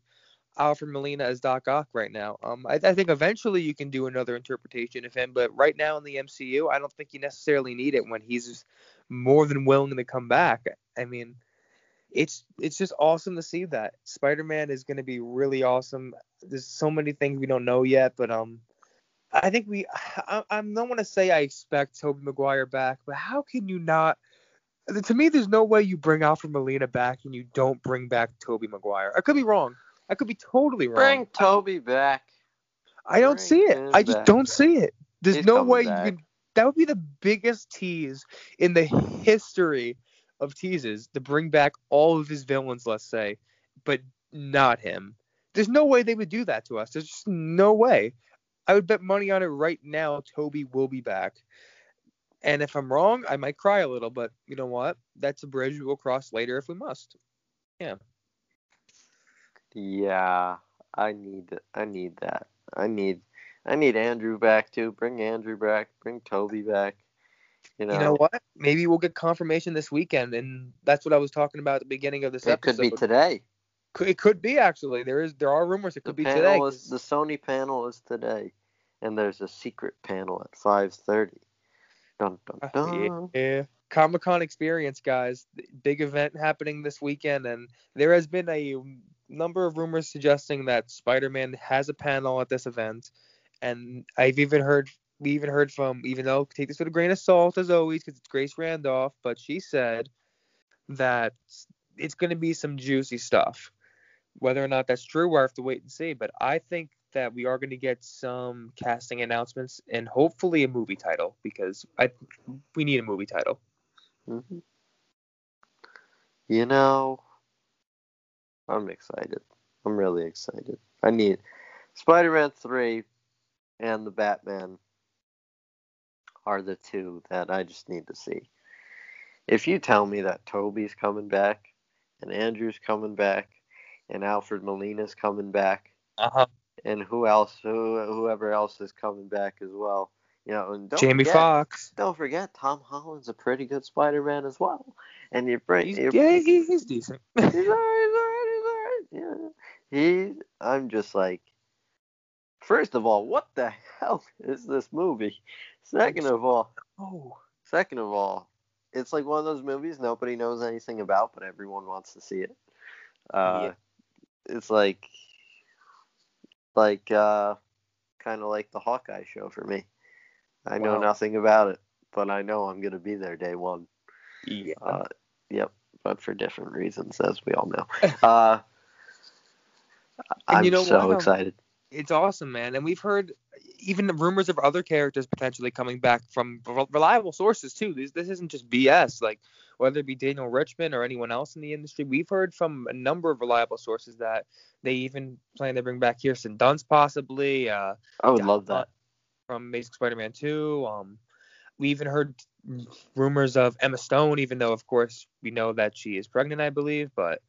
Alfred Molina as Doc Ock right now. Um, I, I think eventually you can do another interpretation of him, but right now in the MCU, I don't think you necessarily need it when he's more than willing to come back. I mean it's it's just awesome to see that Spider-Man is going to be really awesome. There's so many things we don't know yet, but um, I think we I, I don't want to say I expect Tobey Maguire back, but how can you not? To me, there's no way you bring Alfred Molina back and you don't bring back Tobey Maguire. I could be wrong. I could be totally wrong. Bring Tobey back. I don't bring see it. I just back. don't see it. There's He's no way back. you could. That would be the biggest tease in the history of teases to bring back all of his villains, let's say, but not him. There's no way they would do that to us. There's just no way. I would bet money on it right now. Tobey will be back. And if I'm wrong, I might cry a little, but you know what? That's a bridge we'll cross later if we must. Yeah, Yeah, I need I need that. I need I need Andrew back too. Bring Andrew back. Bring Tobey back. You know, You know what? Maybe we'll get confirmation this weekend, and that's what I was talking about at the beginning of this it episode. could be today. It could be actually. There is there are rumors it The could be today. is the Sony panel is today, and there's a secret panel at five thirty. Dun dun Uh, dun. yeah. Comic Con experience, guys. Big event happening this weekend, and there has been a number of rumors suggesting that Spider-Man has a panel at this event, and I've even heard we even heard from even though take this with a grain of salt as always because it's Grace Randolph, but she said that it's going to be some juicy stuff. Whether or not that's true, we'll have to wait and see. But I think that we are going to get some casting announcements and hopefully a movie title because I we need a movie title. Mm-hmm. You know, I'm excited. I'm really excited. I need Spider-Man 3 and the Batman are the two that I just need to see. If you tell me that Tobey's coming back and Andrew's coming back and Alfred Molina's coming back, uh-huh. and who else, who, whoever else is coming back as well, you know, and don't Jamie forget, Foxx. Don't forget, Tom Holland's a pretty good Spider-Man as well, and you bring, He's, yeah, he, he's decent. <laughs> he's alright, he's alright, he's alright. Yeah, he. I'm just like, first of all, what the hell <laughs> is this movie? Second of all, oh, second of all, it's like one of those movies nobody knows anything about, but everyone wants to see it. Uh, It's like, like, uh, kind of like the Hawkeye show for me. I know Wow. nothing about it, but I know I'm gonna be there day one. yeah. Uh, yep, but for different reasons, as we all know. <laughs> Uh, I'm you know so um, excited. it's awesome, man. And we've heard even rumors of other characters potentially coming back from reliable sources too. This this isn't just BS. Like whether it be Daniel Richtman or anyone else in the industry, we've heard from a number of reliable sources that they even plan to bring back Kirsten Dunst possibly. Uh, I would Doc love that. From Amazing Spider-Man 2. Um, we even heard rumors of Emma Stone, even though of course we know that she is pregnant, I believe. But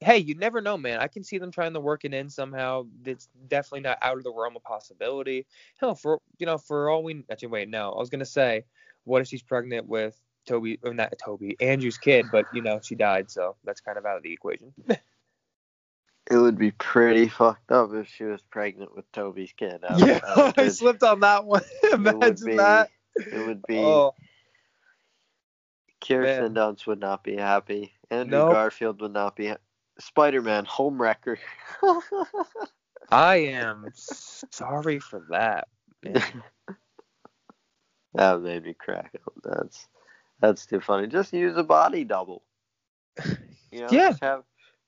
hey, you never know, man. I can see them trying to work it in somehow. It's definitely not out of the realm of possibility. Hell, for you know, for all we actually wait, no, I was gonna say, what if she's pregnant with Tobey or not Tobey, Andrew's kid, but you know she died, so that's kind of out of the equation. <laughs> It would be pretty fucked up if she was pregnant with Tobey's kid. I yeah, <laughs> I I slipped on that one. <laughs> it Imagine be, that. It would be. Oh, Kirsten. Dunst would not be happy. Andrew Nope. Garfield would not be. Ha- Spider-Man, homewrecker. <laughs> I am sorry for that. <laughs> that made me crack up. That's that's too funny. Just use a body double. <sighs> You know, Yeah. Just have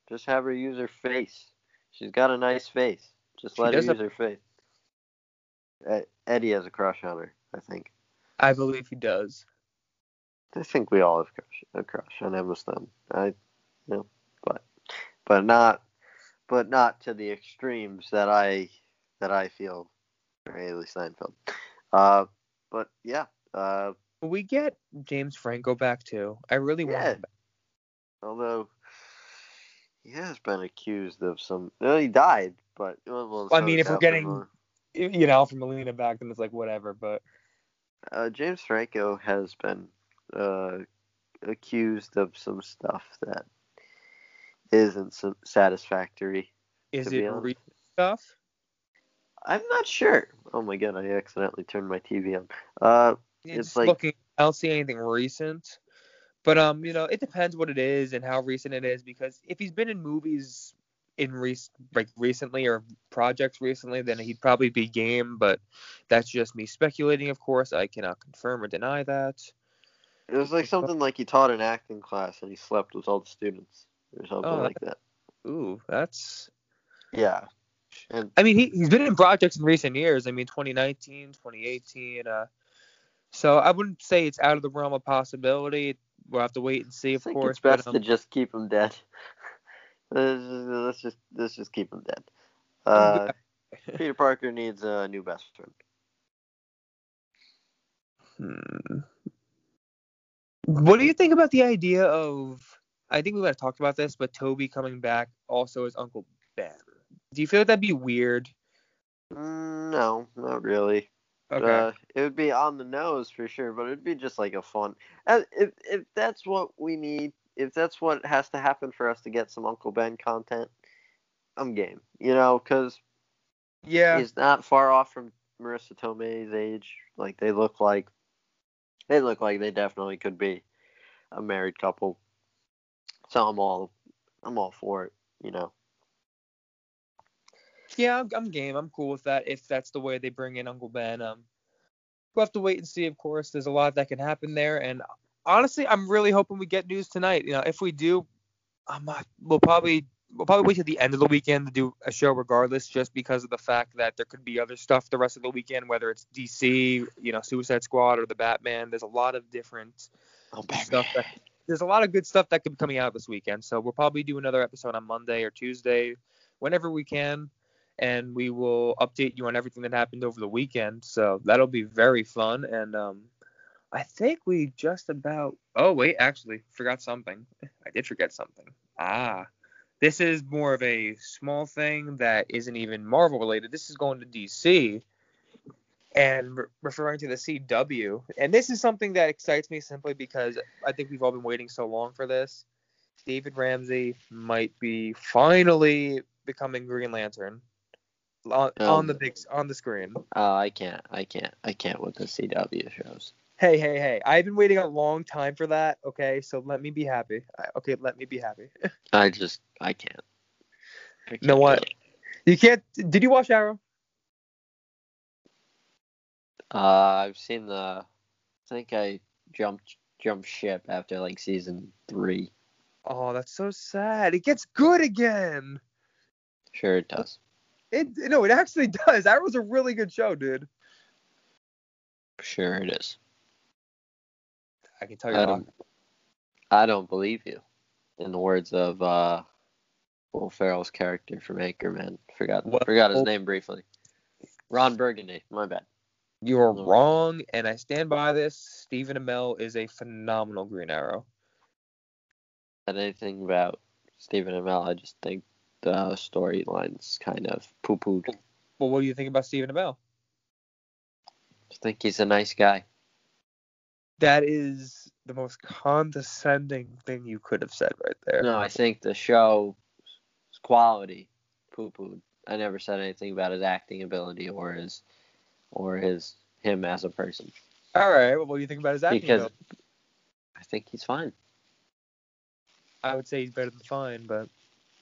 just have her use her face. She's got a nice face. Just She let her use her face. Eddie has a crush on her. I think. I believe he does. I think we all have crush, a crush on Emma Stone. I, you know, but but not but not to the extremes that I that I feel for Hailee Steinfeld. Uh, but yeah, uh, we get James Franco back too? I really want him back. although he has been accused of some. No, he died, but well, well, I mean, if we're getting- Molina. You know, from Molina back, then it's like whatever. But uh, James Franco has been uh, accused of some stuff that isn't so satisfactory. is it recent stuff? I'm not sure. Oh my god, I accidentally turned my TV on. Uh, It's It's like- looking. I don't see anything recent. But um, you know, it depends what it is and how recent it is because if he's been in movies in rec- like recently or projects recently, then he'd probably be game. But that's just me speculating. Of course, I cannot confirm or deny that. It was like something like he taught an acting class and he slept with all the students or something Oh, like that. Ooh, that's. Yeah, and I mean, he he's been in projects in recent years. I mean, 2019, 2018. Uh, so I wouldn't say it's out of the realm of possibility. We'll have to wait and see, I of think course. it's best but, to um, just keep him dead. <laughs> let's, just, let's just let's just keep him dead. <laughs> Uh. Peter Parker needs a new best friend. Hmm. What do you think about the idea of? I think we might have talked about this, but Tobey coming back also as Uncle Ben. Do you feel like that'd be weird? No, not really. Okay. Uh, it would be on the nose for sure, but it'd be just like a fun. uh, If if that's what we need, if that's what has to happen for us to get some Uncle Ben content, I'm game. You know, because yeah. he's not far off from Marisa Tomei's age. Like they look like, they look like they definitely could be. a married couple. So I'm all I'm all for it, you know. Yeah, I'm, game. I'm cool with that if that's the way they bring in Uncle Ben. Um, we'll have to wait and see. Of course, there's a lot that can happen there, and honestly, I'm really hoping we get news tonight. You know, if we do, I'm not, we'll probably we'll probably wait till the end of the weekend to do a show regardless, just because of the fact that there could be other stuff the rest of the weekend, whether it's DC, you know, Suicide Squad or the Batman. There's a lot of different Oh, stuff that there's a lot of good stuff that could be coming out this weekend. So we'll probably do another episode on Monday or Tuesday, whenever we can, and we will update you on everything that happened over the weekend. So that'll be very fun. And um, I think we just about. Oh wait, actually forgot something. I did forget something. Ah. This is more of a small thing that isn't even Marvel related. This is going to DC and re- referring to the CW. And this is something that excites me simply because I think we've all been waiting so long for this. David Ramsey might be finally becoming Green Lantern on, Oh. on the um, big on the screen. Oh, I can't. I can't. I can't with the CW shows. Hey, hey, hey! I've been waiting a long time for that. Okay, so let me be happy. Okay, let me be happy. <laughs> I just I can't. I You know what? You can't. Did you watch Arrow? Uh, I've seen the. I think I jumped jumped ship after like season three. Oh, that's so sad. It gets good again. Sure, it does. It no, it actually <laughs> does. Arrow's a really good show, dude. Sure, it is. I can tell you. I don't. I don't believe you. In the words of uh, Will Ferrell's character from Anchorman, forgot What? forgot his name briefly. Ron Burgundy. My bad. You're wrong, and I stand by this. Stephen Amell is a phenomenal Green Arrow. Said anything about Stephen Amell? I just think the storyline's kind of poo pooed. Well, what do you think about Stephen Amell? I think he's a nice guy. That is the most condescending thing you could have said right there. No, I think the show's quality poo pooed. I never said anything about his acting ability or his or his him as a person. All right. Well, what do you think about his acting? Because though? I think he's fine. I would say he's better than fine, but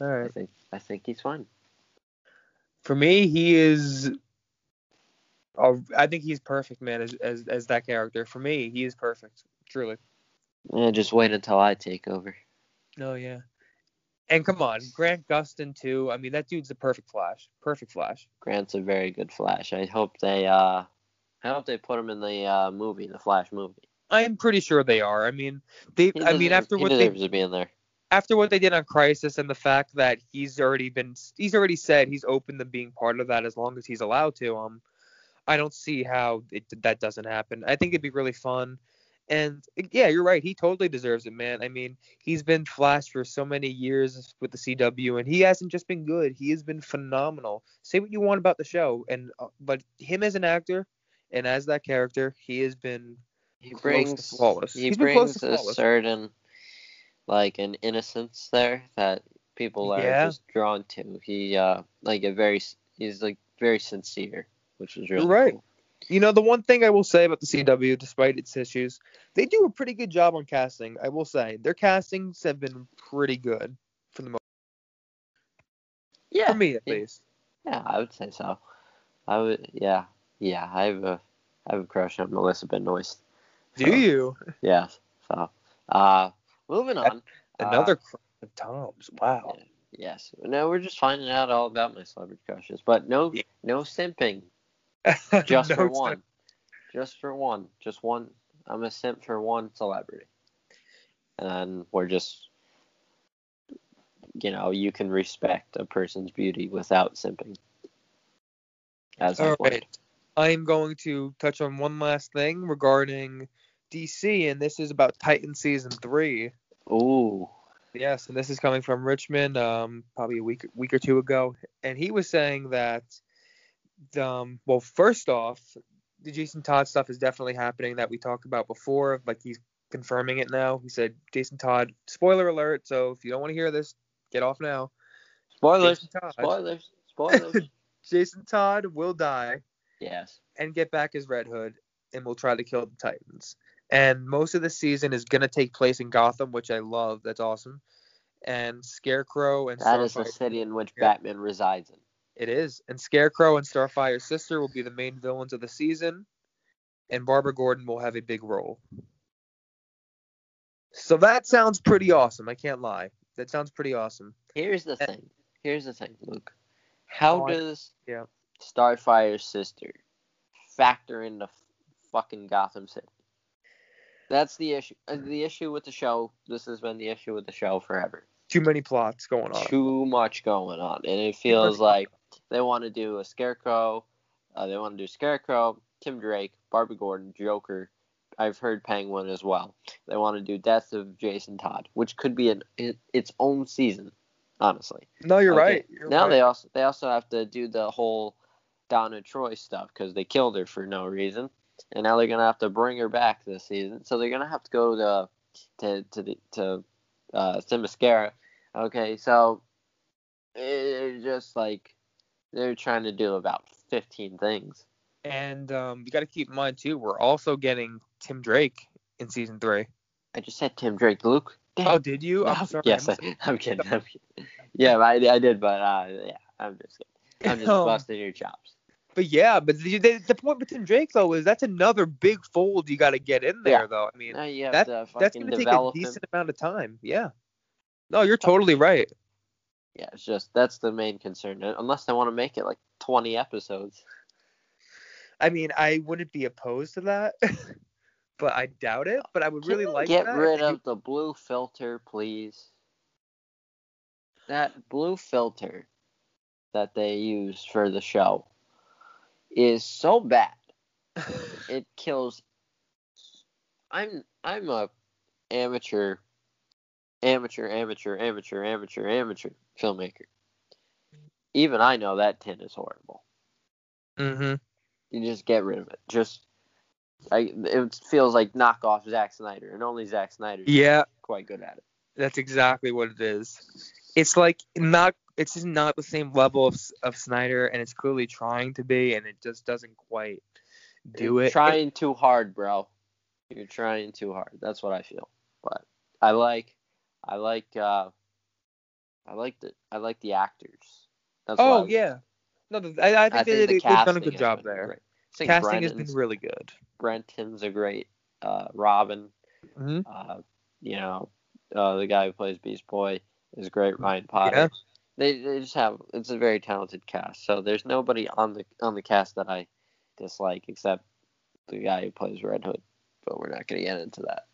all I think I think he's fine. For me, he is. Oh, I think he's perfect, man, as, as as that character. For me, he is perfect, truly. Eh, just wait until I take over. Oh yeah. And come on, Grant Gustin too. I mean, that dude's the perfect Flash. Perfect Flash. Grant's a very good Flash. I hope they uh I hope they put him in the uh movie, the Flash movie. I'm pretty sure they are. I mean, they. I mean, after he what they deserves to be in there. after what they did on Crisis and the fact that he's already been he's already said he's open to being part of that as long as he's allowed to. Um, I don't see how it, that doesn't happen. I think it'd be really fun. And yeah, you're right. He totally deserves it, man. I mean, he's been Flash for so many years with the CW, and he hasn't just been good. He has been phenomenal. Say what you want about the show, and uh, but him as an actor and as that character, he has been He brings flawless. he He's brings a certain like an innocence there that people are Yeah. just drawn to. He uh like a very he's like very sincere, which is really right. cool. You know, the one thing I will say about the CW, despite its issues, they do a pretty good job on casting. I will say their castings have been pretty good for the most, Yeah, for me at yeah. least. Yeah, I would say so. I would yeah. Yeah, I have a I have a crush on Melissa Benoist. Do you? Yes. So uh moving on. Another Uh, cr- of Tom's. Wow. Yes. No, we're just finding out all about my celebrity crushes. But no Yeah. no simping. <laughs> Just No for one. Just for one. Just one. I'm a simp for one celebrity. And we're just, you know, you can respect a person's beauty without simping. As All right. I'm going to touch on one last thing regarding DC, and this is about Titan season three. Ooh. Yes, and this is coming from Richtman, um, probably a week week or two ago, and he was saying that, um, well, first off, the Jason Todd stuff is definitely happening that we talked about before. Like he's confirming it now. He said Jason Todd. Spoiler alert. So if you don't want to hear this, get off now. Spoilers. Jason Todd. Spoilers. <laughs> Spoilers. Jason Todd will die yes. and get back his Red Hood, and will try to kill the Titans. And most of the season is gonna take place in Gotham, which I love. That's awesome. And Scarecrow and That is the city in which Yeah. Batman resides in. It is. And Scarecrow and Starfire's sister will be the main villains of the season. And Barbara Gordon will have a big role. So that sounds pretty awesome. I can't lie. That sounds pretty awesome. Here's the Eh. thing. Here's the thing, Luke. How Oh, does yeah. Starfire's sister factor into f- fucking Gotham City? That's the issue. uh, The issue with the show. This has been the issue with the show forever. Too many plots going on. Too much going on, and it feels like they want to do a Scarecrow. Uh, they want to do Scarecrow, Tim Drake, Barbie Gordon, Joker. I've heard Penguin as well. They want to do Death of Jason Todd, which could be an it, its own season, honestly. No, you're Okay, right. You're now right. they also they also have to do the whole Donna Troy stuff because they killed her for no reason, and now they're gonna have to bring her back this season. So they're gonna have to go to to to the to uh, Themyscira. Okay, so it's just like they're trying to do about fifteen things. And um, you got to keep in mind too, we're also getting Tim Drake in season three. I just said Tim Drake, Luke. Damn. Oh, did you? I'm sorry. Yes, I'm I, am kidding. I'm kidding. <laughs> Yeah, I, I did, but uh, yeah, I'm just kidding. I'm just Um, busting your chops. But yeah, but the, the, the point with Tim Drake though is that's another big fold you got to get in there Yeah. though. I mean, Now you have that- that's going to take a him. decent amount of time. Yeah. No, you're totally right. Yeah, it's just that's the main concern. Unless they want to make it like 20 episodes. I mean, I wouldn't be opposed to that, <laughs> but I doubt it. But I would Can really like get that. rid of the blue filter, please. That blue filter that they use for the show is so bad. <laughs> It kills. I'm I'm a amateur, amateur, amateur, amateur, amateur, amateur filmmaker. Even I know that tin is horrible. Mm-hmm. You just get rid of it. Just I, it feels like knockoff Zack Snyder, and only Zack Snyder Yeah, quite good at it. that's exactly what it is. It's like not. It's just not the same level of of Snyder, and it's clearly trying to be, and it just doesn't quite do You're it. Trying too hard, bro. You're trying too hard. That's what I feel. But I like, I like, uh, I like the, I like the actors. That's oh yeah. No, I, I think, I they, think the they've done a good job there. great. I think Casting has been really good. Brenton's a great uh, Robin. hmm Uh, you know, uh, the guy who plays Beast Boy is great. Ryan Potter. Yeah. They they just have it's a very talented cast. So there's nobody on the on the cast that I dislike except the guy who plays Red Hood. But we're not gonna get into that.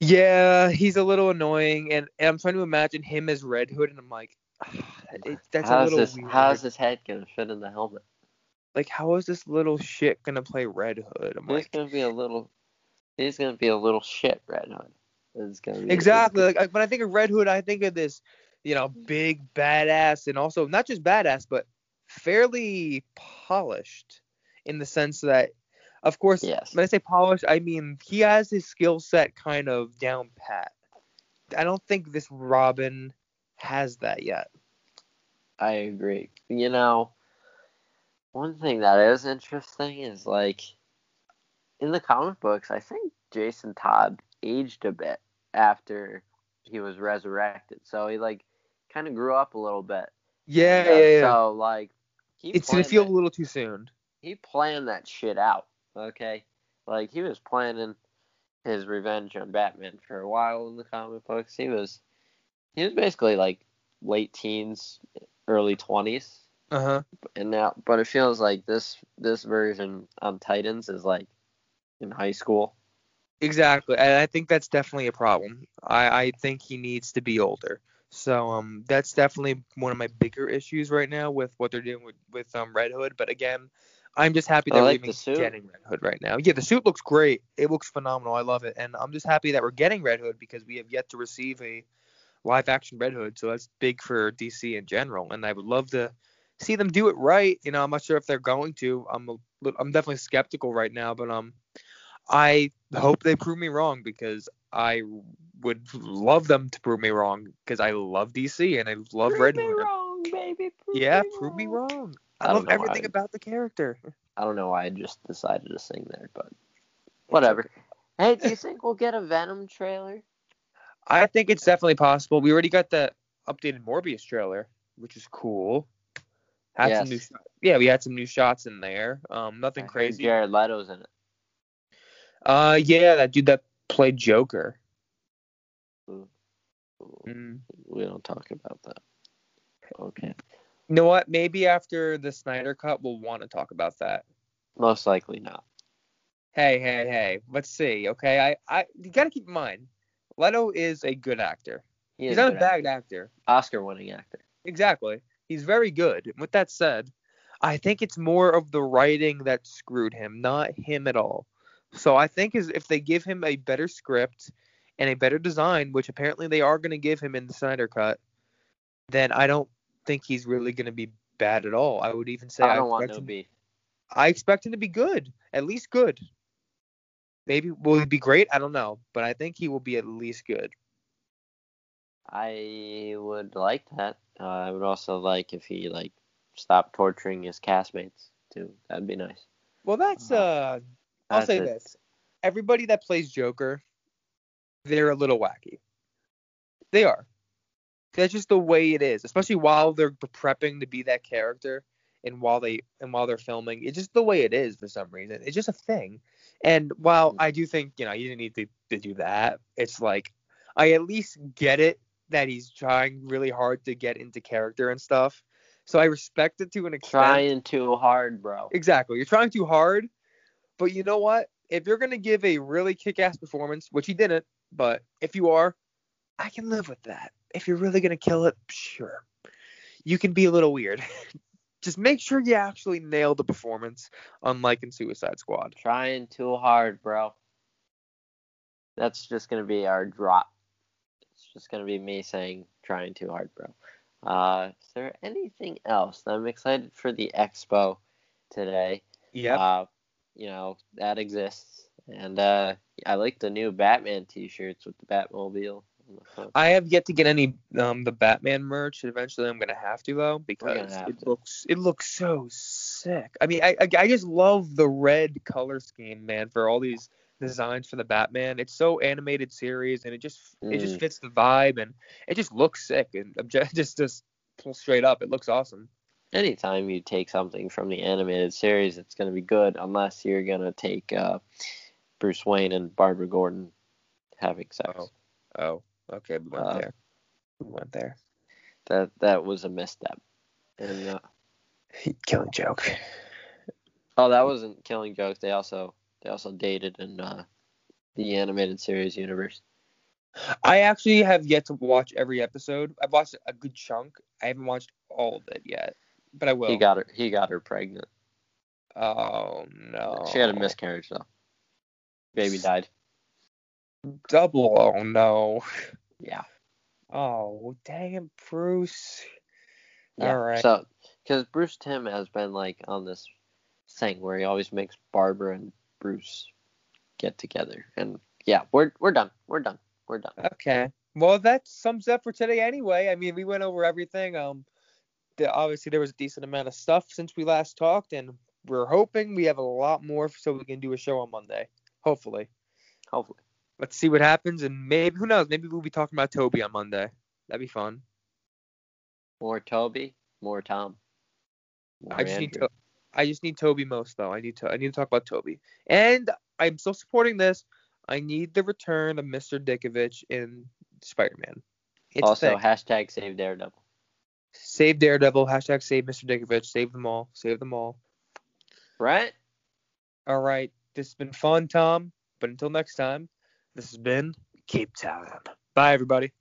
Yeah, he's a little annoying, and, and I'm trying to imagine him as Red Hood, and I'm like, <sighs> it, that's how's a little this weird. how's his head gonna fit in the helmet? like, how is this little shit gonna play Red Hood? I'm He's like, gonna be a little he's gonna be a little shit Red Hood. It's gonna be exactly. Like, when I think of Red Hood, I think of this, you know, big badass, and also not just badass, but fairly polished, in the sense that, of course, Yes. when I say polished, I mean he has his skill set kind of down pat. I don't think this Robin has that yet. I agree. You know, one thing that is interesting is like in the comic books, I think Jason Todd aged a bit after he was resurrected. So he like kind of grew up a little bit. Yeah, Uh, yeah, yeah. So like he it's gonna feel a little too soon. he planned that shit out. Okay, like he was planning his revenge on Batman for a while in the comic books. He was he was basically like late teens, early twenties, Uh huh. and now but it feels like this this version on Titans is like in high school. Exactly, and I think that's definitely a problem. I I think he needs to be older. So um, that's definitely one of my bigger issues right now with what they're doing with with um Red Hood. But again, I'm just happy that like we're the even suit. getting Red Hood right now. Yeah, the suit looks great. It looks phenomenal. I love it, and I'm just happy that we're getting Red Hood because we have yet to receive a live action Red Hood. So that's big for DC in general, and I would love to see them do it right. You know, I'm not sure if they're going to. I'm a, li- I'm definitely skeptical right now, but um, I hope they prove me wrong because I would love them to prove me wrong because I love DC and I love Red Hood. wrong, baby. Yeah, prove me wrong. I, I love everything why. about the character. I don't know why I just decided to sing there, but whatever. Hey, do you think we'll get a Venom trailer? I think it's definitely possible. We already got the updated Morbius trailer, which is cool. Had some new Yes. yeah, we had some new shots in there. Um, nothing I crazy. Jared Leto's in it. Uh, yeah, that dude that played Joker. Mm. We don't talk about that. Okay. You know what? Maybe after the Snyder Cut, we'll want to talk about that. Most likely not. Hey, hey, hey. Let's see. Okay, I, I, you gotta keep in mind, Leto is a good actor. He He's not a bad actor. Oscar-winning actor. Exactly. He's very good. With that said, I think it's more of the writing that screwed him, not him at all. So I think is if they give him a better script and a better design, which apparently they are going to give him in the Snyder cut, then I don't think he's really going to be bad at all. I would even say I don't want expect no him, beef. I expect him to be good, at least good. Maybe will he be great? I don't know, but I think he will be at least good. I would like that. Uh, I would also like if he like stopped torturing his castmates too. That'd be nice. Well, that's Uh-huh. uh I'll That's say it. this: everybody that plays Joker, they're a little wacky. They are. That's just the way it is, especially while they're prepping to be that character, and while they and while they're filming. It's just the way it is for some reason. It's just a thing. And while Mhm. I do think you know you didn't need to, to do that, it's like I at least get it that he's trying really hard to get into character and stuff. So I respect it to an extent. Trying too hard, bro. Exactly. You're trying too hard. But you know what? If you're gonna give a really kick-ass performance, which he didn't, but if you are, I can live with that. If you're really gonna kill it, sure. You can be a little weird. <laughs> Just make sure you actually nail the performance, unlike in Suicide Squad. Trying too hard, bro. That's just gonna be our drop. It's just gonna be me saying trying too hard, bro. Uh, is there anything else? I'm excited for the expo today. Yeah. Uh, you know that exists, and uh, I like the new Batman T-shirts with the Batmobile. On the front. I have yet to get any um the Batman merch. Eventually, I'm gonna have to though because it to. looks it looks so sick. I mean, I, I I just love the red color scheme, man, for all these designs for the Batman. It's so animated series, and it just it just Mm. fits the vibe, and it just looks sick. And <laughs> just just pull straight up, it looks awesome. Anytime you take something from the animated series, it's gonna be good, unless you're gonna take uh, Bruce Wayne and Barbara Gordon having sex. Oh. Oh, okay, we went Uh, there. We went there. That that was a misstep. And uh, Killing joke. oh, that wasn't Killing Jokes. They also they also dated in uh, the animated series universe. I actually have yet to watch every episode. I've watched a good chunk. I haven't watched all of it yet, but I will. He got her. He got her pregnant. Oh no. She had a miscarriage though. Baby died. Double. Oh no. Yeah. Oh dang it, Bruce. Yeah. All right. So, because Bruce Timm has been like on this thing where he always makes Barbara and Bruce get together, and yeah, we're we're done. We're done. We're done. Okay. Well, that sums up for today anyway. I mean, we went over everything. Um, the, obviously there was a decent amount of stuff since we last talked, and we're hoping we have a lot more so we can do a show on Monday. Hopefully. Hopefully. Let's see what happens, and maybe who knows? Maybe we'll be talking about Tobey on Monday. That'd be fun. More Tobey, more Tom. More I just need to. I just need Tobey most though. I need to. I need to talk about Tobey, and I'm still supporting this. I need the return of Mr. Dickovich in Spider-Man. It's also, hashtag save Daredevil. save Daredevil. Hashtag save Mr. Dickovich. Save them all. Save them all. Right? All right. This has been fun, Tom. But until next time, this has been Cape Town. Bye, everybody.